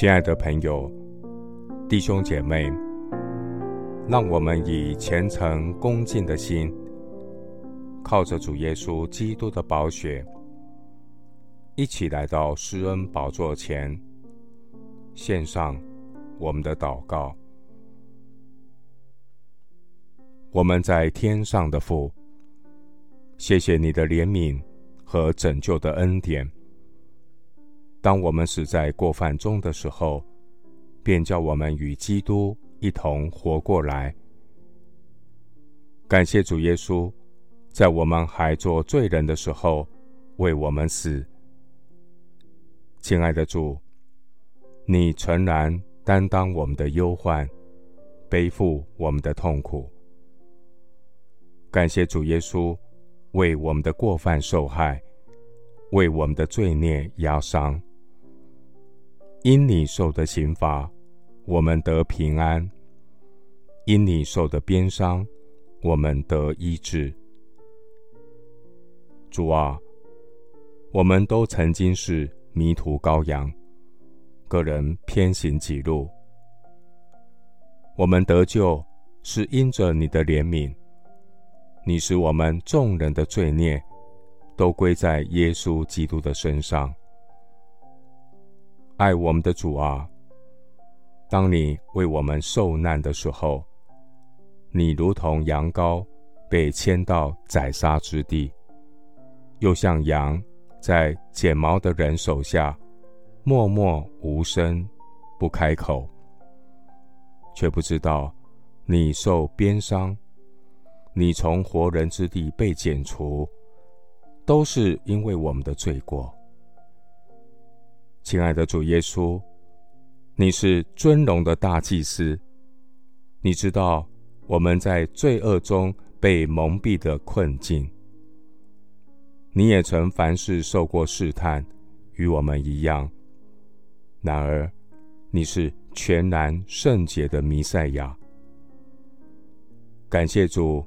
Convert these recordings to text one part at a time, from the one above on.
亲爱的朋友、弟兄姐妹，让我们以虔诚恭敬的心，靠着主耶稣基督的宝血，一起来到施恩宝座前，献上我们的祷告。我们在天上的父，谢谢你的怜悯和拯救的恩典。当我们死在过犯中的时候，便叫我们与基督一同活过来。感谢主耶稣，在我们还做罪人的时候为我们死。亲爱的主，你诚然担当我们的忧患，背负我们的痛苦。感谢主耶稣为我们的过犯受害，为我们的罪孽压伤。因你受的刑罚，我们得平安；因你受的鞭伤，我们得医治。主啊，我们都曾经是迷途羔羊，个人偏行己路。我们得救是因着你的怜悯。你使我们众人的罪孽都归在耶稣基督的身上。爱我们的主啊，当你为我们受难的时候，你如同羊羔被牵到宰杀之地，又像羊在剪毛的人手下默默无声，不开口，却不知道你受鞭伤。你从活人之地被剪除，都是因为我们的罪过。亲爱的主耶稣，你是尊荣的大祭司，你知道我们在罪恶中被蒙蔽的困境。你也曾凡事受过试探，与我们一样。然而，你是全然圣洁的弥赛亚。感谢主。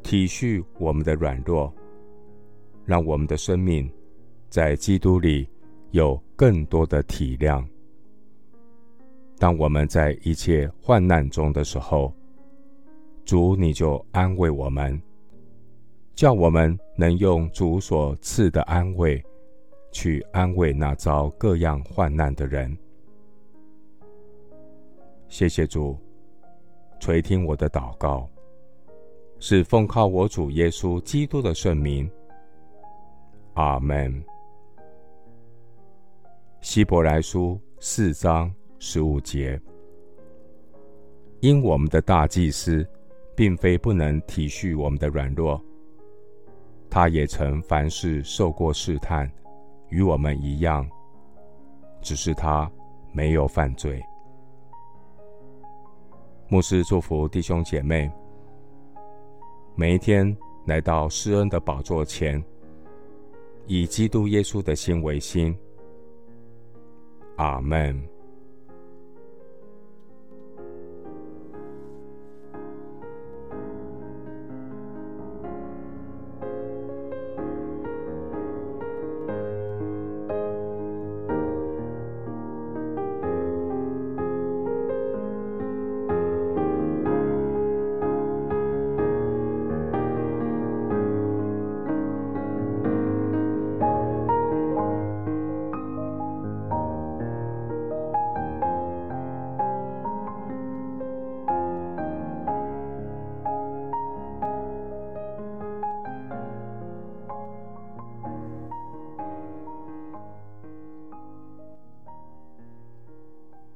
体恤我们的软弱，让我们的生命在基督里有更多的体谅。当我们在一切患难中的时候，主你就安慰我们，叫我们能用主所赐的安慰，去安慰那遭各样患难的人。谢谢主，垂听我的祷告。是奉靠我主耶稣基督的圣名，阿门。希伯来书四章十五节，因我们的大祭司，并非不能体恤我们的软弱，他也曾凡事受过试探，与我们一样，只是他没有犯罪。牧师祝福弟兄姐妹。每一天来到施恩的宝座前，以基督耶稣的心为心。阿门。